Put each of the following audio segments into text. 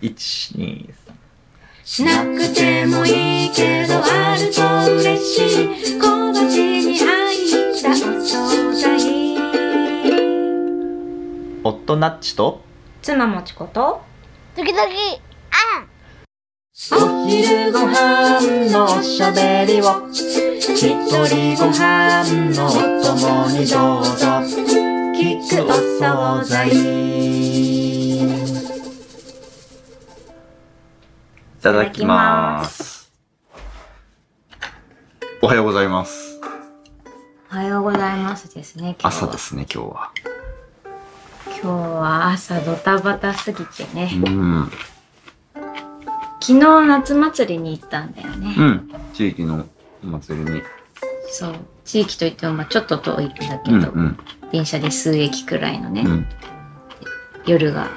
1、2、しなくてもいいけどあると嬉しい。小鉢に入った。お惣菜。夫ナッチと妻もちこと時々、あん。お昼ご飯のおしゃべりを。一人ご飯のお供にどうぞ。聞くお惣菜。いただきます。おはようございます。おはようございますですね。朝ですね、今日は。今日は朝ドタバタすぎてね。うん。昨日夏祭りに行ったんだよね。うん。地域のお祭りに。そう。地域といってもまあちょっと遠いんだけど、うんうん。電車で数駅くらいのね、うん。夜が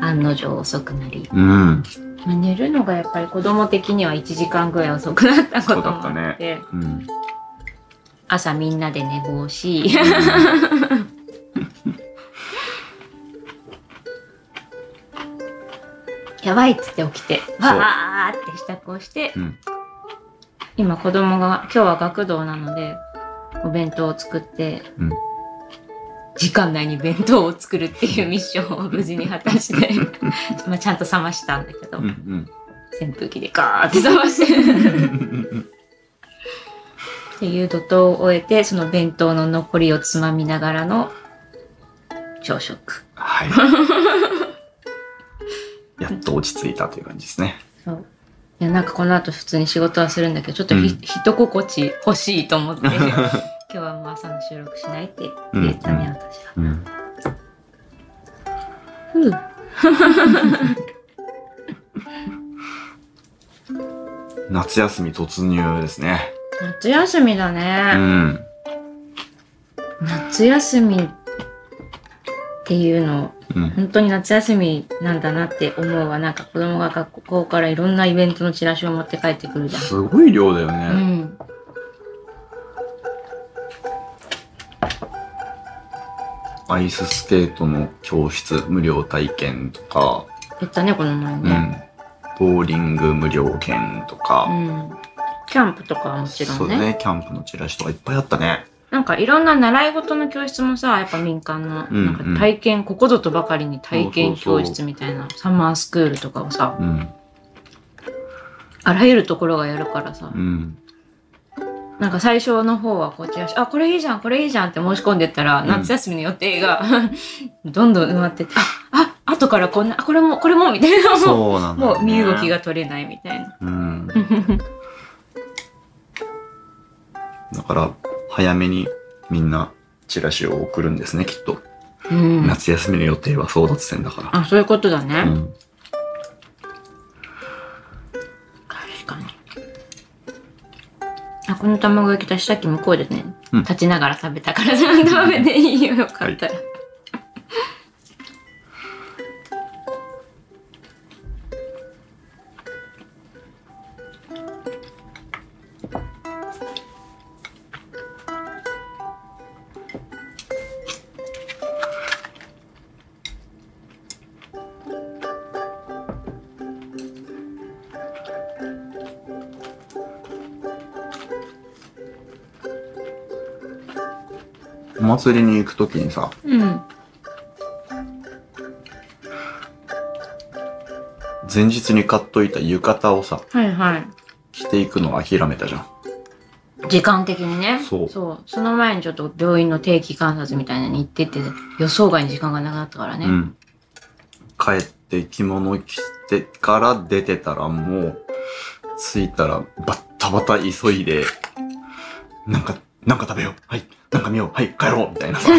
案の定遅くなり、うん。まあ寝るのがやっぱり子供的には1時間ぐらい遅くなったこともあって、うん。朝みんなで寝坊し、やばいっつって起きて、わーって支度をして、うん。今子供が、今日は学童なので、お弁当を作って、うん。時間内に弁当を作るっていうミッションを無事に果たして、まあちゃんと冷ましたんだけど、うん。うん。扇風機でガーって冷まして、っていう怒涛を終えて、その弁当の残りをつまみながらの朝食。はい。やっと落ち着いたという感じですね。そう。いや、なんかこの後普通に仕事はするんだけど、ちょっとひ、うん一心地欲しいと思って、今日はもう朝の収録しないって言ったね、私は。うん。ふう。夏休み突入ですね。夏休みだうね。ん。夏休みっていうの、うん。本当に夏休みなんだなって思うわ。なんか子供が学校からいろんなイベントのチラシを持って帰ってくるじゃん。すごい量だようね。ん。アイススケートの教室無料体験とか、言ったね、この前うね。ん。ボーリング無料券とうか、ん。キャンプとかはもちろね。そうんね、キャンプのチラシとかいっぱいあったね。なんかいろんな習い事の教室もさ、やっぱ民間の、うんなんか体験、ここぞとばかりに体験教室みたいな、サマースクールとかをさ、うん。あらゆるところがやるからさう、ん。なんか最初の方はこちらし、あ、これいいじゃん、これいいじゃんって申し込んでったら、うん夏休みの予定が どんどん埋まってって、あ、あ、後からこんな、あこれも、これも、みたいな。もそうなんう、だ、ね。もう身動きが。取れないみたいな。うん。だから、早めにみんなチラシを送るんですね、きっと。うん。夏休みの予定は争奪戦だから。あ、そういうことだね。うん。この卵焼き私さっき向こうでね、うん。立ちながら食べたから食べていいよ、よかったら。祭りに行くときにさ、うん。前日に買っといた浴衣をさ、はいはい。着ていくのを諦めたじゃん。時間的にね。そうそう。その前にちょっと病院の定期観察みたいなのに行ってて、予想外に時間がなくなったからね。うん。帰って着物着てから出てたらもう、着いたらバッタバタ急いで、なんか、なんか食べよう。はい。なんか見よう。はい。帰ろう。みたいなさ。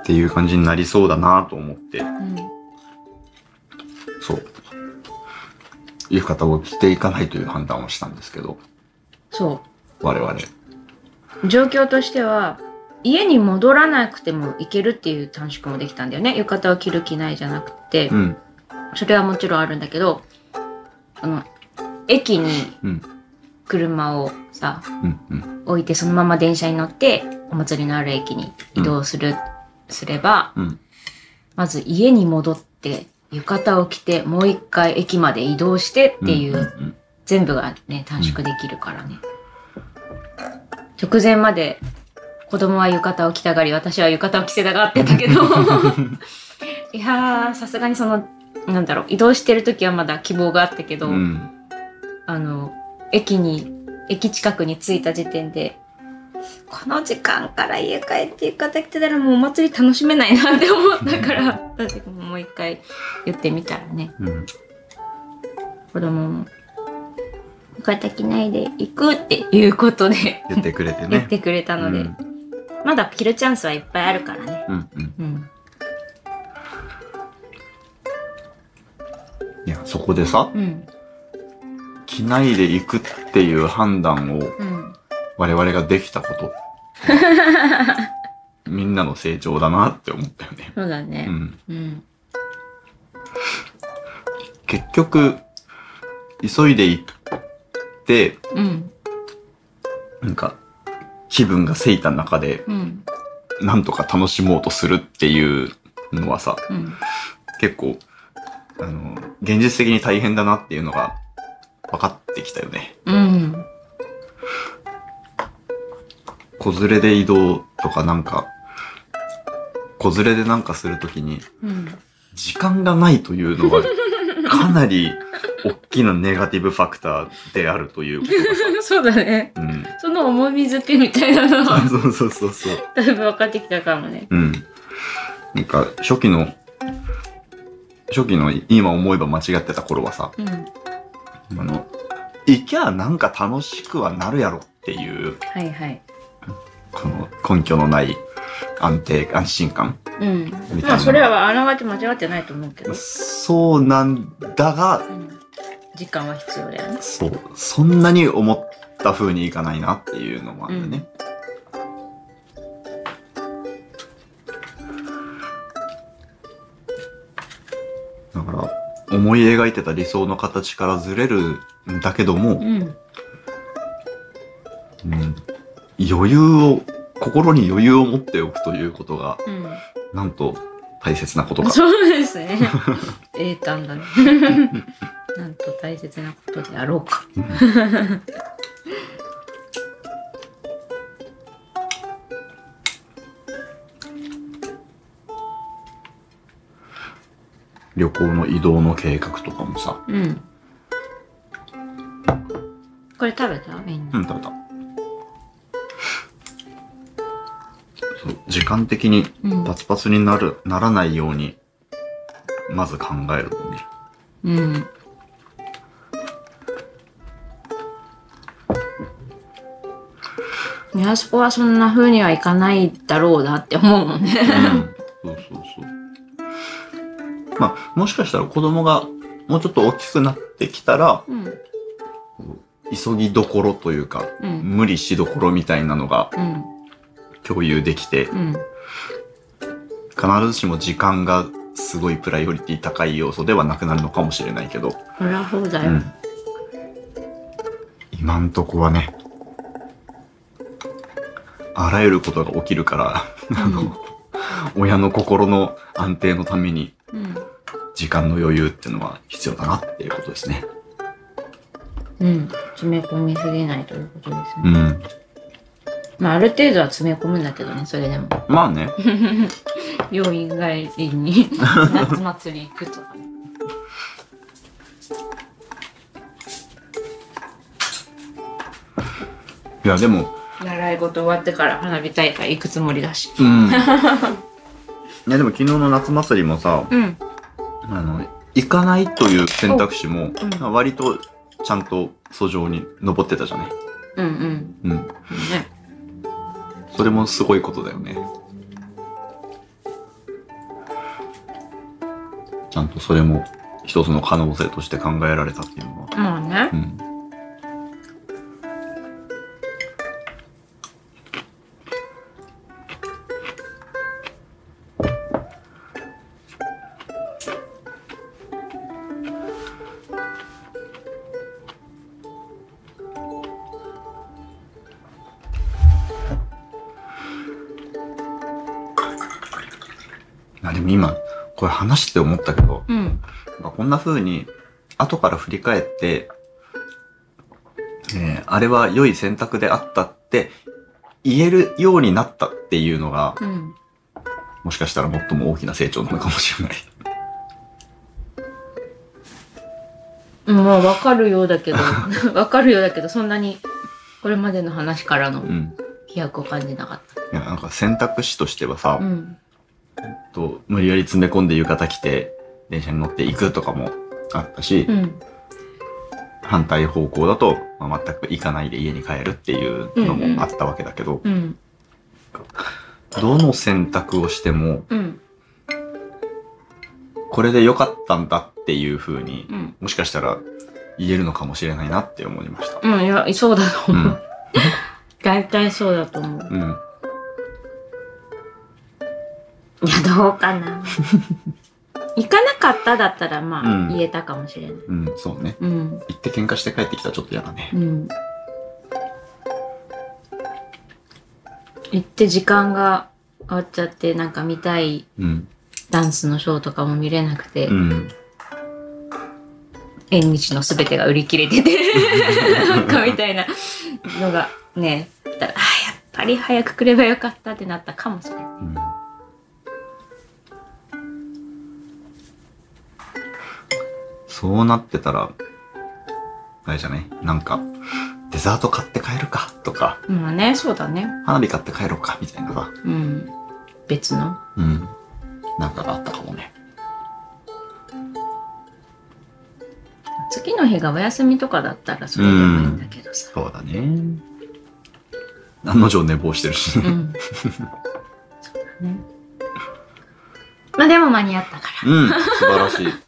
っていう感じになりそうだなと思って、うん。そう。浴衣を着ていかないという判断をしたんですけど、そ我々。う。状況としては、家に戻らなくても行けるっていう短縮もできたんだよね。浴衣を着る着ないじゃなくて、うん。それはもちろんあるんだけど、あの、駅にうん。車をさ、うん。うん。置いてそのまま電車に乗ってお祭りのある駅に移動する、すればうん。まず家に戻って、浴衣を着て、もう一回駅まで移動してっていう、んん全部がね、短縮できるからね。直前まで子供は浴衣を着たがり、私は浴衣を着せたがってたけど、いやー、さすがにその、なんだろう、移動してる時はまだ希望があったけど、うんうんあの、駅に、駅近くに着いた時点で、この時間から家帰って浴衣着てたらもうお祭り楽しめないなって思ったから、私ももう一回言ってみたらね、うん子供も、浴衣着ないで行くっていうことで言ってくれてね。言ってくれたので、うんまだ着るチャンスはいっぱいあるからね。うんうんうん。いや、そこでさ、うん。着ないで行くっていう判断をうん。我々ができたこと。みんなの成長だなって思ったよね。そうだね。うん。うん。結局、急いで行って、うん。なんか、気分がせいた中で、うん。なんとか楽しもうとするっていうのはさ、うん。結構、あの、現実的に大変だなっていうのが分かってきたよね。うん。子連れで移動とかなんか、子連れでなんかするときに、うん。時間がないというのは、かなり大きなネガティブファクターであるという そうだね。うん。その重みづけみたいなのは、そうそうそうそう。だいぶ分かってきたかもね。うん。なんか、初期の、初期の今思えば間違ってた頃はさ、うん。あの、行きゃなんか楽しくはなるやろっていう、はいはい。この根拠のない安定、安心感。うん。まあ、それはあながち間違ってないと思うけど。そうなんだが、うん。時間は必要だよね。そう、そんなに思った風にいかないなっていうのもあるよね。だ思い描いてた理想の形からずれるんだけども、うん。うん余裕を、心に余裕を持っておくということが、うなんと大切なことかん。。そうですね。英単だね。なんと大切なことであろうか。旅行の移動の計画とかもさ、うん。これ食べた？みんな。うん、食べた。そう時間的にうんパツパツになる、ならないように、まず考えるのね。うん。いや、あそこはそんな風にはいかないだろうなって思うもんね。うん。そうそう。まあ、もしかしたら子供がもうちょっと大きくなってきたら、うん。急ぎどころというか、うん。無理しどころみたいなのがうん。共有できて、うん。必ずしも時間がすごいプライオリティ高い要素ではなくなるのかもしれないけど、そりゃそうだよ。うん。今んとこはね、あらゆることが起きるから、あの、親の心の安定のためにうん。時間の余裕っていうのは必要だなっていうことですね。うん。詰め込みすぎないということですね。うん。まあ、ある程度は詰め込むんだけどね、それでも。まあね、病院帰りに 夏祭り行くとかね。いやでも、習い事終わってから花火大会行くつもりだし。うん。いやでも昨日の夏祭りもさ、うん。あの、行かないという選択肢も、うん割とちゃんと訴状に登ってたじゃない？うんうん。うん。ね。それもすごいことだよね。ちゃんとそれも一つの可能性として考えられたっていうのは。まあねう。ん。話して思ったけど、うん。なんかこんな風に、後から振り返って、えーあれは良い選択であったって言えるようになったっていうのが、うん。もしかしたら最も大きな成長なのかもしれない。まあ、わかるようだけど、わかるようだけど、そんなに、これまでの話からのうん。飛躍を感じなかっいや、なんか選択肢としてはさた。う、ん。と無理やり詰め込んで浴衣着て、電車に乗っていくとかもあったし、うん。反対方向だと、まあ、全く行かないで家に帰るっていうのもあったわけだけど、うん。どの選択をしても、うん。これで良かったんだっていう風にう、ん。もしかしたら言えるのかもしれないなって思いました。うん。いや、そうだとうん思う。。大体そうだと思う。うん。いや、どうかな。行かなかっただったら、まあ、うん言えたかもしれない。うん、そうね。うん。行って喧嘩して帰ってきたらちょっと嫌だねう。ん。行って時間が終わっちゃって、なんか見たいうん。ダンスのショーとかも見れなくて、うん。縁日のすべてが売り切れてて、なんかみたいなのがね、だあーやっぱり早く来ればよかったってなったかもしれない。そうなってたら、あれじゃね、なんか、デザート買って帰るか？とか、まあね、そうだね。花火買って帰ろうか？みたいなさ、うん。別の？うん。なんかあったかもね。次の日がお休みとかだったらそれでもいいんだけどさ。そうだね。案の定寝坊してるしね。うん。そうだね。まあでも間に合ったから。うん、素晴らしい。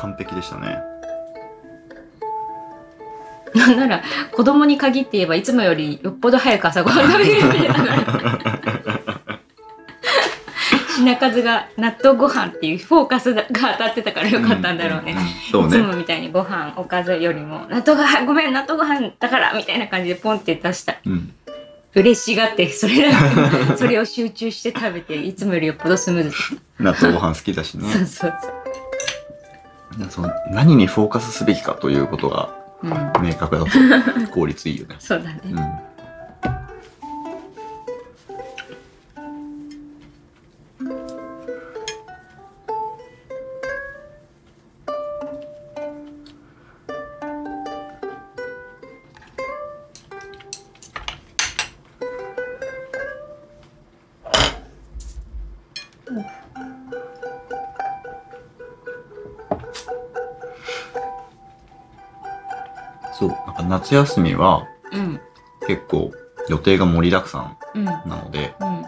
完璧でしたね。なんなら子供に限って言えばいつもよりよっぽど早く朝ごはん食べれるようになったから。品数が納豆ご飯っていうフォーカスが当たってたからよかったんだろうね。そうね。いつもみたいにご飯おかずよりも納豆ご飯 ごめん納豆ご飯だからみたいな感じでポンって出したうん。嬉しがってそれそれを集中して食べていつもよりよっぽどスムーズ納豆ご飯好きだしね。そうそうその何にフォーカスすべきかということが明確だと効率いいよね。そうだね、うん。夏休みはうん結構予定が盛りだくさうんんなので、うん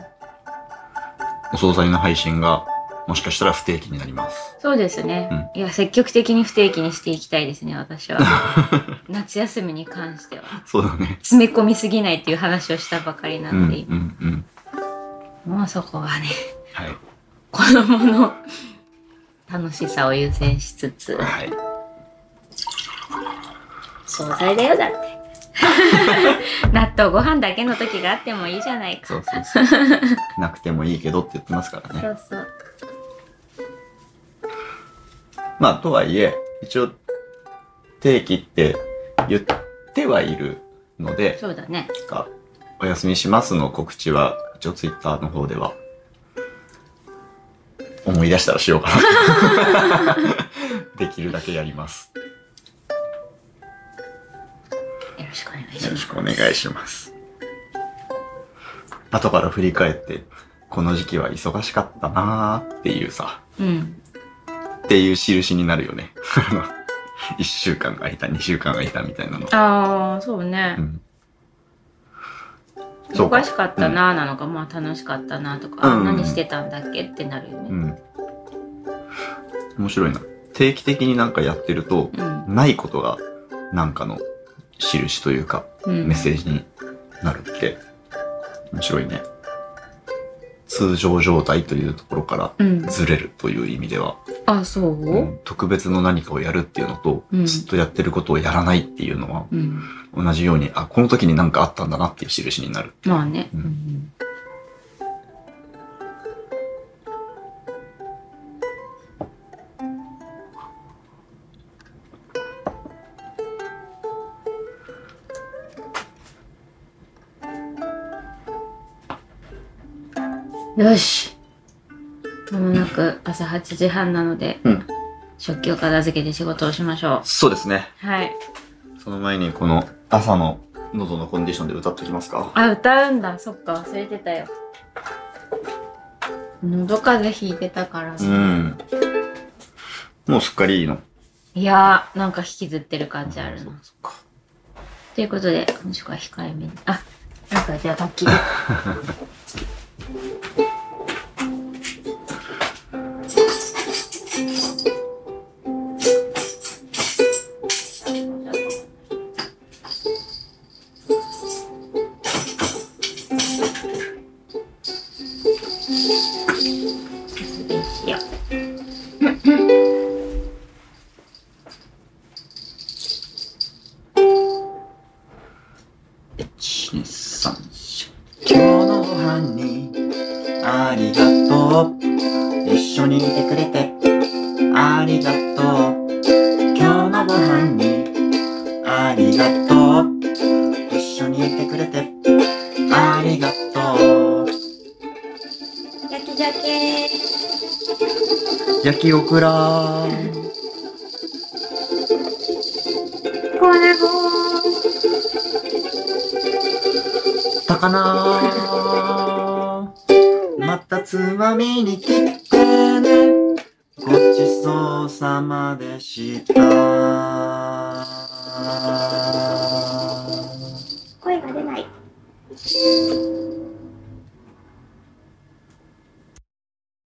お惣菜の配信がもしかしたら不定期になります。そうですね、いや積極的に不定期にしていきたいですね私は 夏休みに関してはそうだね。詰め込みすぎないっていう話をしたばかりなうん、うん、ので、うん。もうそこはねはい。子供の楽しさを優先しつつはい。惣菜だよだって 納豆ご飯だけの時があってもいいじゃないかそうそうそう。なくてもいいけどって言ってますからね。そうそうまあ、とはいえ、一応、定期って言ってはいるので、そうだねかお休みしますの告知は、一応ツイッターの方では、思い出したらしようかな。できるだけやります。ろしくお願いしよろますしくお願いします。後から振り返って、この時期は忙しかったなーっていうさ、うんっていう印になるよね。あ の一週間空いた、二週間空いたみたいなの。ああそうね、うん。忙しかったなーなのか、まあ楽しかったなとか、あうん何してたんだっけってなるよねうん。面白いな。定期的になんかやってると、うん、ないことがなんかの印というか、うん、メッセージになるって、面白いね。通常状態というところからうん、ずれるという意味では、あそう？うん。特別の何かをやるっていうのと、うん。ずっとやってることをやらないっていうのは、うん、同じように、あ、この時になんかあったんだなっていう印になる。まあね、ううんんよし。まもなく朝8時半なので、うん食器を片付けて仕事をしましょそうですね。う。はい。その前にこの朝の喉のコンディションで歌っときますか。あ、歌うんだ。そっか、忘れてたよ。喉風邪ひいてたからね。うん。もうすっかりいいの。いやー、なんか引きずってる感じあるな。そっか。ということで、もしくは控えめに。あ、なんかじゃあ楽器。Thank you. 焼き鮭焼きオクラコーナゴ高菜。またつまみに切ってね。ごちそうさまでした